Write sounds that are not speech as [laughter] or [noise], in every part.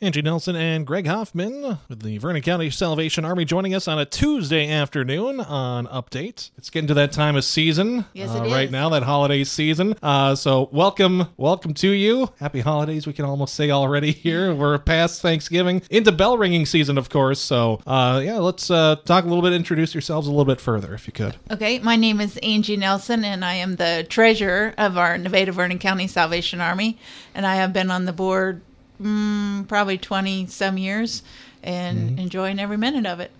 Angie Nelson and Greg Hoffman with the Vernon County Salvation Army joining us on a Tuesday afternoon on Update. It's getting to that time of season Yes, uh, right is. now, that holiday season. Uh, so welcome, welcome to you. Happy holidays, we can almost say already here. [laughs] We're past Thanksgiving into bell ringing season, of course. So uh, yeah, let's uh, talk a little bit, introduce yourselves a little bit further, if you could. Okay, my name is Angie Nelson, and I am the treasurer of our Nevada Vernon County Salvation Army. And I have been on the board mm, probably 20 some years and enjoying every minute of it.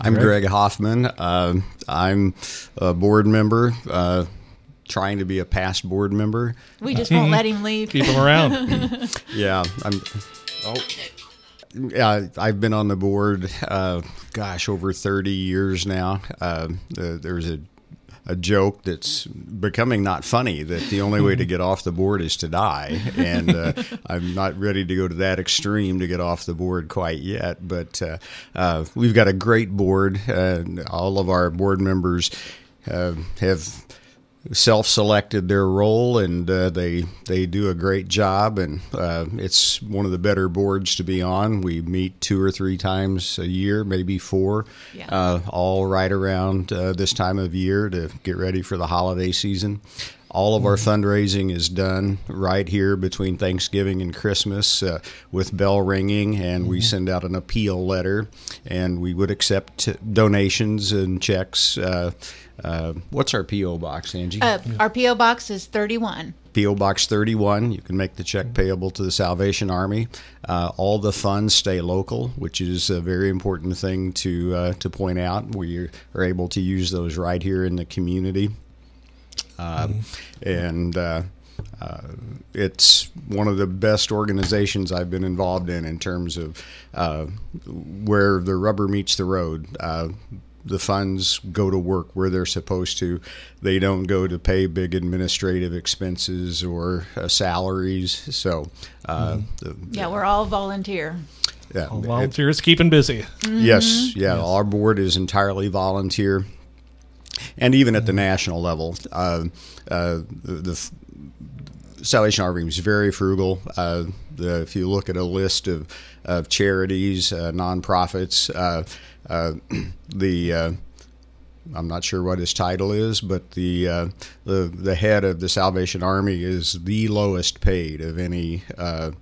I'm Greg? Greg Hoffman. Uh, I'm a board member, uh, trying to be a past board member. We just won't let [laughs] him leave. Keep him around. [laughs] Yeah, I'm. Oh. Yeah, I've been on the board, uh, gosh, over 30 years now. Uh, uh, there's a a joke that's becoming not funny that the only way to [laughs] get off the board is to die, and uh, [laughs] I'm not ready to go to that extreme to get off the board quite yet. But uh, uh, we've got a great board. Uh, all of our board members uh, have self-selected their role and uh, they they do a great job and uh, it's one of the better boards to be on we meet two or three times a year maybe four Yeah. uh, all right around uh, this time of year to get ready for the holiday season all of our fundraising is done right here between Thanksgiving and Christmas uh, with bell ringing, and we send out an appeal letter, and we would accept donations and checks. Uh, uh, what's our PO box, Angie? Uh, our P.O. box is 31. PO Box 31. You can make the check payable to the Salvation Army. Uh, all the funds stay local, which is a very important thing to uh, to point out. We are able to use those right here in the community, Um and. Uh, uh, it's one of the best organizations I've been involved in in terms of uh, where the rubber meets the road. Uh, the funds go to work where they're supposed to. They don't go to pay big administrative expenses or uh, salaries. So, uh, the, Yeah, we're all volunteer. yeah, All it- volunteers keeping busy. Yes, yeah. Our board is entirely volunteer, and even at the national level, uh, uh, the, the Salvation Army is very frugal. Uh, the, if you look at a list of, of charities, uh, nonprofits, uh, uh, [clears throat] the uh, I'm not sure what his title is, but the uh, the the head of the Salvation Army is the lowest paid of any uh,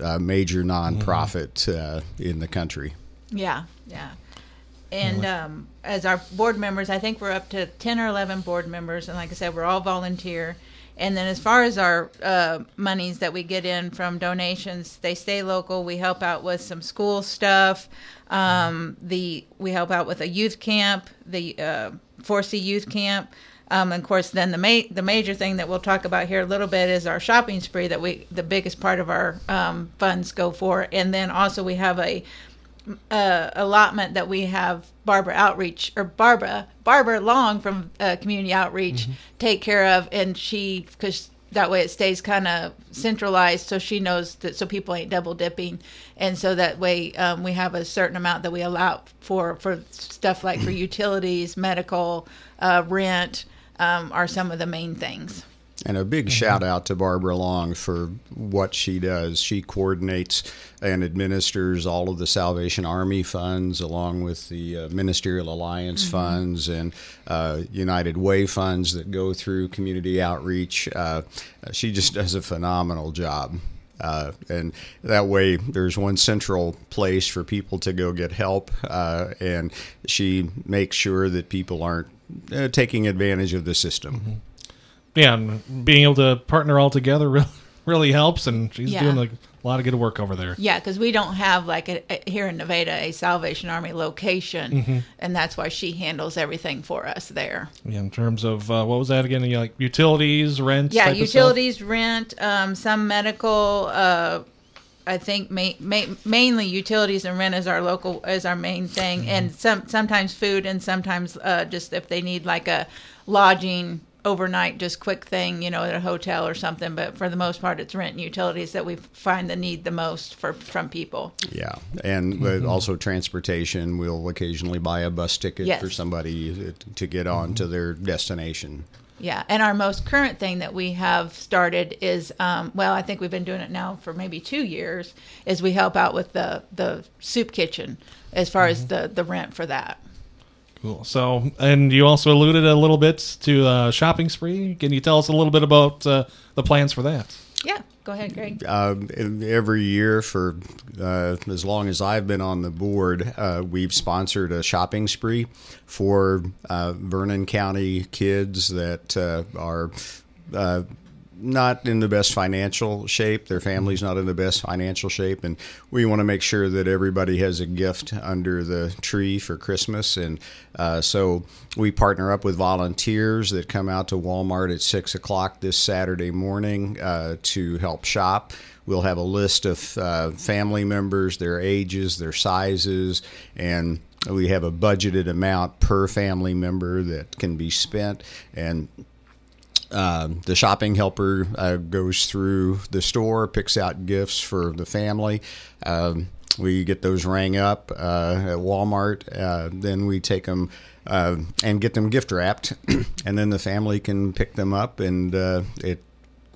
uh, major nonprofit uh, in the country. Yeah, yeah. And um, as our board members, I think we're up to 10 or 11 board members. And like I said, we're all volunteer. And then as far as our uh, monies that we get in from donations, they stay local. We help out with some school stuff. Um, the We help out with a youth camp, the uh, 4C youth camp. Um, and of course, then the ma- the major thing that we'll talk about here a little bit is our shopping spree that we the biggest part of our um, funds go for, and then also we have a uh, allotment that we have Barbara Outreach or Barbara Barbara Long from uh, Community Outreach take care of, and she because that way it stays kind of centralized, so she knows that so people ain't double dipping, and so that way um, we have a certain amount that we allow for for stuff like for [clears throat] utilities, medical, uh, rent um, are some of the main things. And a big shout out to Barbara Long for what she does. She coordinates and administers all of the Salvation Army funds, along with the uh, Ministerial Alliance funds and uh, United Way funds that go through community outreach. Uh, she just does a phenomenal job. Uh, and that way, there's one central place for people to go get help, uh, and she makes sure that people aren't uh, taking advantage of the system. Yeah, and being able to partner all together [laughs] really, really helps, and she's Yeah. doing like, a lot of good work over there. Yeah, because we don't have like a, a- here in Nevada a Salvation Army location, and that's why she handles everything for us there. Yeah, in terms of uh, what was that again? Like utilities, rent. Yeah, type of stuff? utilities, rent, um, some medical. Uh, I think ma- ma- mainly utilities and rent is our local is our main thing, and some sometimes food and sometimes uh, just if they need like a lodging overnight, just quick thing, you know, at a hotel or something. But for the most part, it's rent and utilities that we find the need the most for from people. Yeah, and but mm-hmm. also transportation. We'll occasionally buy a bus ticket Yes. for somebody uh, to get on to mm-hmm. their destination. Yeah, and our most current thing that we have started is, um, well, I think we've been doing it now for maybe two years. Is we help out with the the soup kitchen as far as mm-hmm. the the rent for that. Cool. So, and you also alluded a little bit to uh, shopping spree. Can you tell us a little bit about uh, the plans for that? Yeah, go ahead, Greg. Um, every year for uh, as long as I've been on the board, uh, we've sponsored a shopping spree for uh, Vernon County kids that uh, are uh, not in the best financial shape. Their family's not in the best financial shape, and we want to make sure that everybody has a gift under the tree for Christmas. And uh, so we partner up with volunteers that come out to Walmart at six o'clock this Saturday morning uh, to help shop. We'll have a list of uh, family members, their ages, their sizes, and we have a budgeted amount per family member that can be spent. And uh, the shopping helper uh, goes through the store, picks out gifts for the family. Um, we get those rang up uh, at Walmart. Uh, then we take them uh, and get them gift wrapped, [clears throat] and then the family can pick them up, and uh, it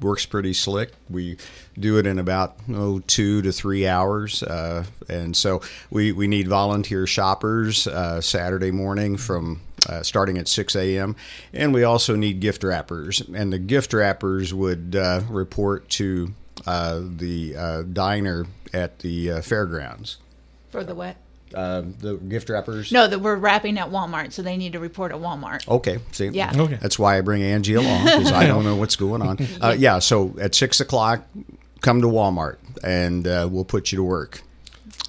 works pretty slick. We do it in about oh, two to three hours, uh, and so we, we need volunteer shoppers uh, Saturday morning from uh, starting at 6 a.m. And we also need gift wrappers, and the gift wrappers would uh, report to uh, the uh, diner at the fairgrounds. For the what? Uh, the gift wrappers? No, that we're wrapping at Walmart, so they need to report at Walmart. Okay, see, Yeah. Okay. that's why I bring Angie along because I don't know what's going on. [laughs] Uh, yeah, so at six o'clock, come to Walmart and uh, we'll put you to work.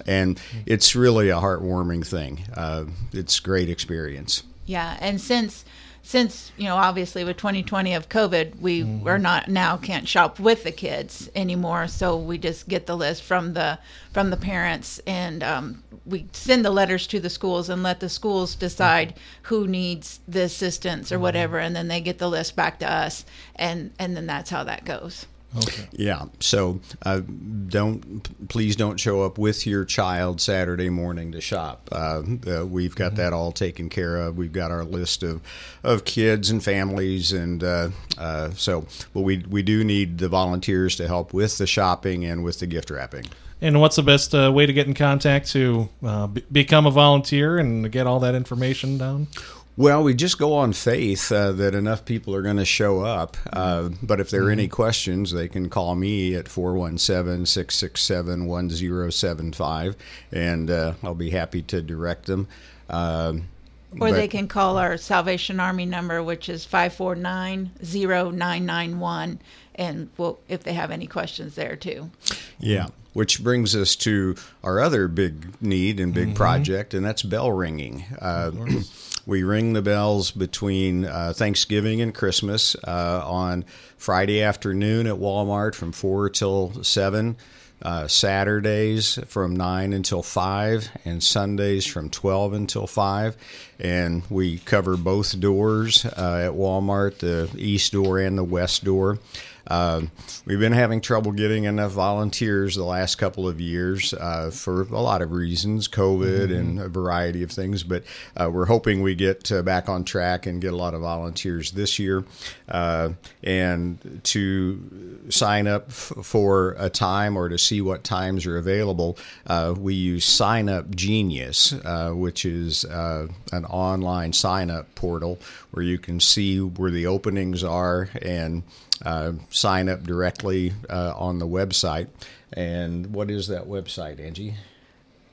And it's really a heartwarming thing. Uh, it's a great experience. Yeah, and since since you know obviously with 2020 of COVID, we are not now can't shop with the kids anymore. So we just get the list from the from the parents, and um, we send the letters to the schools and let the schools decide who needs the assistance or whatever, and then they get the list back to us, and and then that's how that goes. Okay. Yeah. So uh, don't please don't show up with your child Saturday morning to shop. Uh, uh, we've got that all taken care of. We've got our list of of kids and families, and uh, uh, so but we we do need the volunteers to help with the shopping and with the gift wrapping. And what's the best uh, way to get in contact to uh, b- become a volunteer and get all that information down? Well, we just go on faith uh, that enough people are going to show up. Uh, but if there are any questions, they can call me at 417 667 1075, and uh, I'll be happy to direct them. Um, Or but- they can call our Salvation Army number, which is 549-0991, and we'll, if they have any questions there too. Yeah. Which brings us to our other big need and big project, and that's bell ringing. Uh, [clears throat] we ring the bells between uh, Thanksgiving and Christmas uh, on Friday afternoon at Walmart from 4 till 7. Uh, Saturdays from 9 until 5, and Sundays from 12 until 5. And we cover both doors uh, at Walmart, the east door and the west door. Um, we've been having trouble getting enough volunteers the last couple of years uh, for a lot of reasons, COVID and a variety of things. But uh, we're hoping we get uh, back on track and get a lot of volunteers this year. Uh, and to sign up f- for a time or to see what times are available, uh, we use Sign Up Genius, uh, which is uh, an online sign up portal where you can see where the openings are and uh, sign up directly uh, on the website. And what is that website, Angie?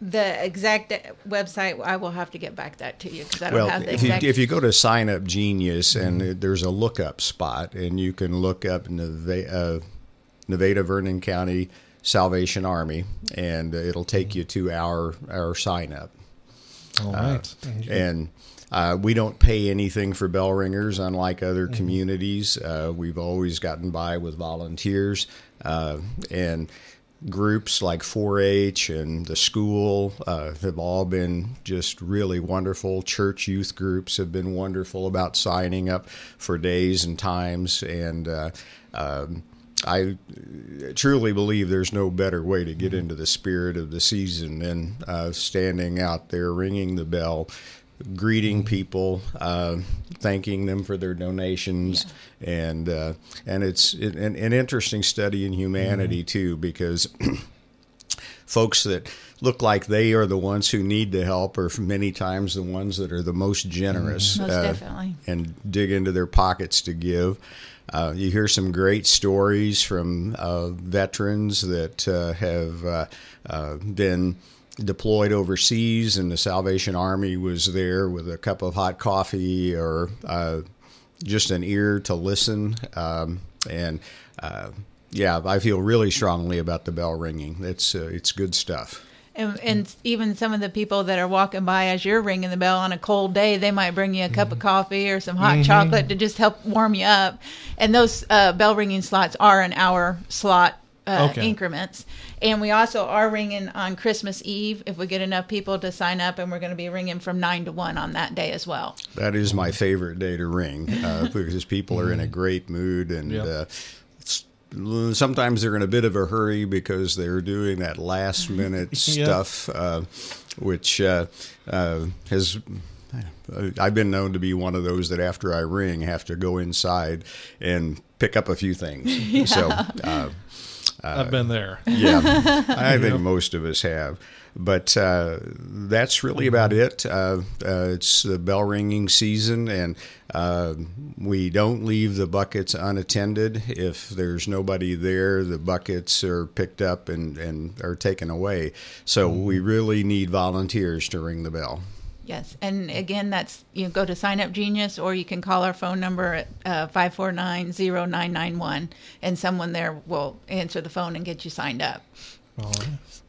The exact website, I will have to get back that to you because I don't Well, have the if you, if you go to Sign Up Genius and there's a lookup spot, and you can look up Neve- uh, Nevada Vernon County Salvation Army, and it'll take you to our our sign up. All right. and uh, we don't pay anything for bell ringers, unlike other communities. Uh, we've always gotten by with volunteers uh, and groups like 4-H and the school uh, have all been just really wonderful. Church youth groups have been wonderful about signing up for days and times, and uh, um, I truly believe there's no better way to get into the spirit of the season than uh, standing out there ringing the bell greeting people, uh, thanking them for their donations, and uh, and it's it, an, an interesting study in humanity too because. [clears throat] folks that look like they are the ones who need the help are many times the ones that are the most generous Most uh, and dig into their pockets to give. Uh, you hear some great stories from uh, veterans that uh, have uh, uh, been deployed overseas, and the Salvation Army was there with a cup of hot coffee or uh, just an ear to listen. Um, and uh, yeah, I feel really strongly about the bell ringing. It's uh, it's good stuff. And, and even some of the people that are walking by as you're ringing the bell on a cold day, they might bring you a cup of coffee or some hot chocolate to just help warm you up. And those uh, bell ringing slots are an hour slot uh, Okay. increments. And we also are ringing on Christmas Eve if we get enough people to sign up, and we're going to be ringing from 9 to 1 on that day as well. That is my favorite day to ring uh, [laughs] because people are in a great mood and Yep. uh, sometimes they're in a bit of a hurry because they're doing that last [laughs] minute Yeah. stuff, uh, which uh, uh, has. I've been known to be one of those that after I ring have to go inside and pick up a few things. [laughs] So, uh, I've been there. [laughs] yeah, I think most of us have. But uh, that's really about it. Uh, uh, it's the bell ringing season, and uh, we don't leave the buckets unattended. If there's nobody there, the buckets are picked up and, and are taken away. So we really need volunteers to ring the bell. Yes, and again, that's you go to Sign Up Genius, or you can call our phone number at uh, five four nine zero nine nine one, and someone there will answer the phone and get you signed up.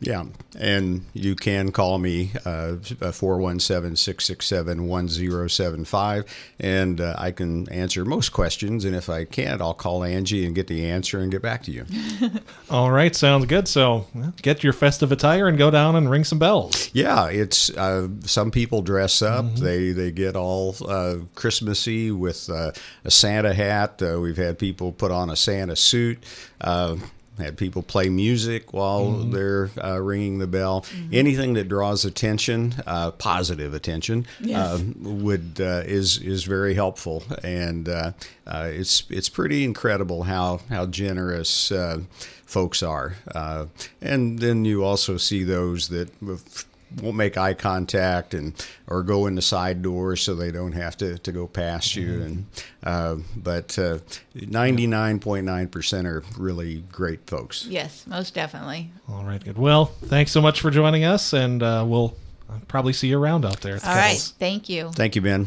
Yeah, and you can call me uh, 417 667 1075, and uh, I can answer most questions. And if I can't, I'll call Angie and get the answer and get back to you. [laughs] All right, sounds good. So get your festive attire and go down and ring some bells. Yeah, it's uh, some people dress up. They they get all uh, Christmassy with uh, a Santa hat. Uh, we've had people put on a Santa suit. Had people play music while they're uh, ringing the bell. Anything that draws attention, uh, positive attention, Yes. uh, would uh, is is very helpful. And uh, uh, it's it's pretty incredible how how generous uh, folks are. Uh, and then you also see those that won't make eye contact and or go in the side doors so they don't have to, to go past you and uh, but uh, 99.9% are really great folks Yes, most definitely. All right, good. Well, thanks so much for joining us, and uh, we'll uh, probably see you around out there. at the All right, kettles. thank you. thank you ben